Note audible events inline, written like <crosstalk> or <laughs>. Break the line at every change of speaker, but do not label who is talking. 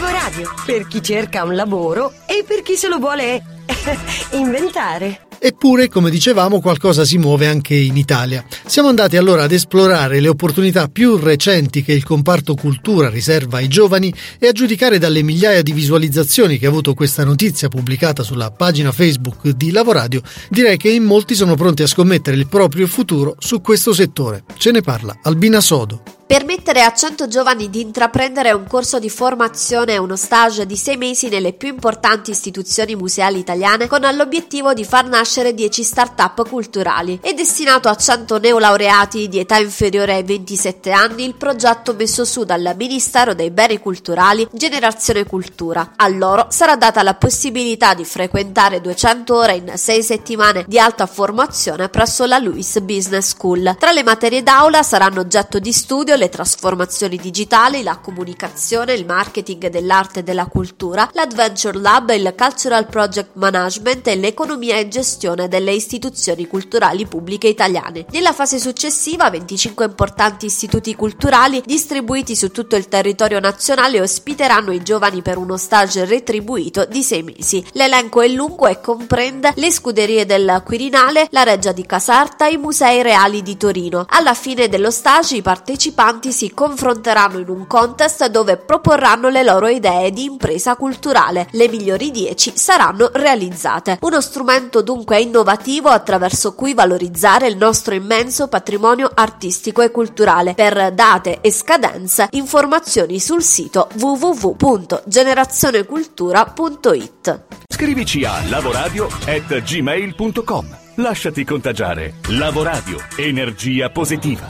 Lavoradio, per chi cerca un lavoro e per chi se lo vuole <laughs> inventare.
Eppure, come dicevamo, qualcosa si muove anche in Italia. Siamo andati allora ad esplorare le opportunità più recenti che il comparto cultura riserva ai giovani e a giudicare dalle migliaia di visualizzazioni che ha avuto questa notizia pubblicata sulla pagina Facebook di Lavoradio, direi che in molti sono pronti a scommettere il proprio futuro su questo settore. Ce ne parla Albina Sodo.
Permettere a 100 giovani di intraprendere un corso di formazione e uno stage di 6 mesi nelle più importanti istituzioni museali italiane con l'obiettivo di far nascere 10 start-up culturali. È destinato a 100 neolaureati di età inferiore ai 27 anni il progetto messo su dal Ministero dei Beni Culturali Generazione Cultura. A loro sarà data la possibilità di frequentare 200 ore in 6 settimane di alta formazione presso la Luis Business School. Tra le materie d'aula saranno oggetto di studio le trasformazioni digitali, la comunicazione, il marketing dell'arte e della cultura, l'Adventure Lab, il Cultural Project Management e l'economia e gestione delle istituzioni culturali pubbliche italiane. Nella fase successiva 25 importanti istituti culturali distribuiti su tutto il territorio nazionale ospiteranno i giovani per uno stage retribuito di sei mesi. L'elenco è lungo e comprende le scuderie del Quirinale, la Reggia di Casarta i musei reali di Torino. Alla fine dello stage i partecipanti partecipanti si confronteranno in un contest dove proporranno le loro idee di impresa culturale. Le migliori 10 saranno realizzate. Uno strumento dunque innovativo attraverso cui valorizzare il nostro immenso patrimonio artistico e culturale. Per date e scadenze, informazioni sul sito www.generazionecultura.it.
Scrivici a lavoradio@gmail.com. Lasciati contagiare. Lavoradio. Energia positiva.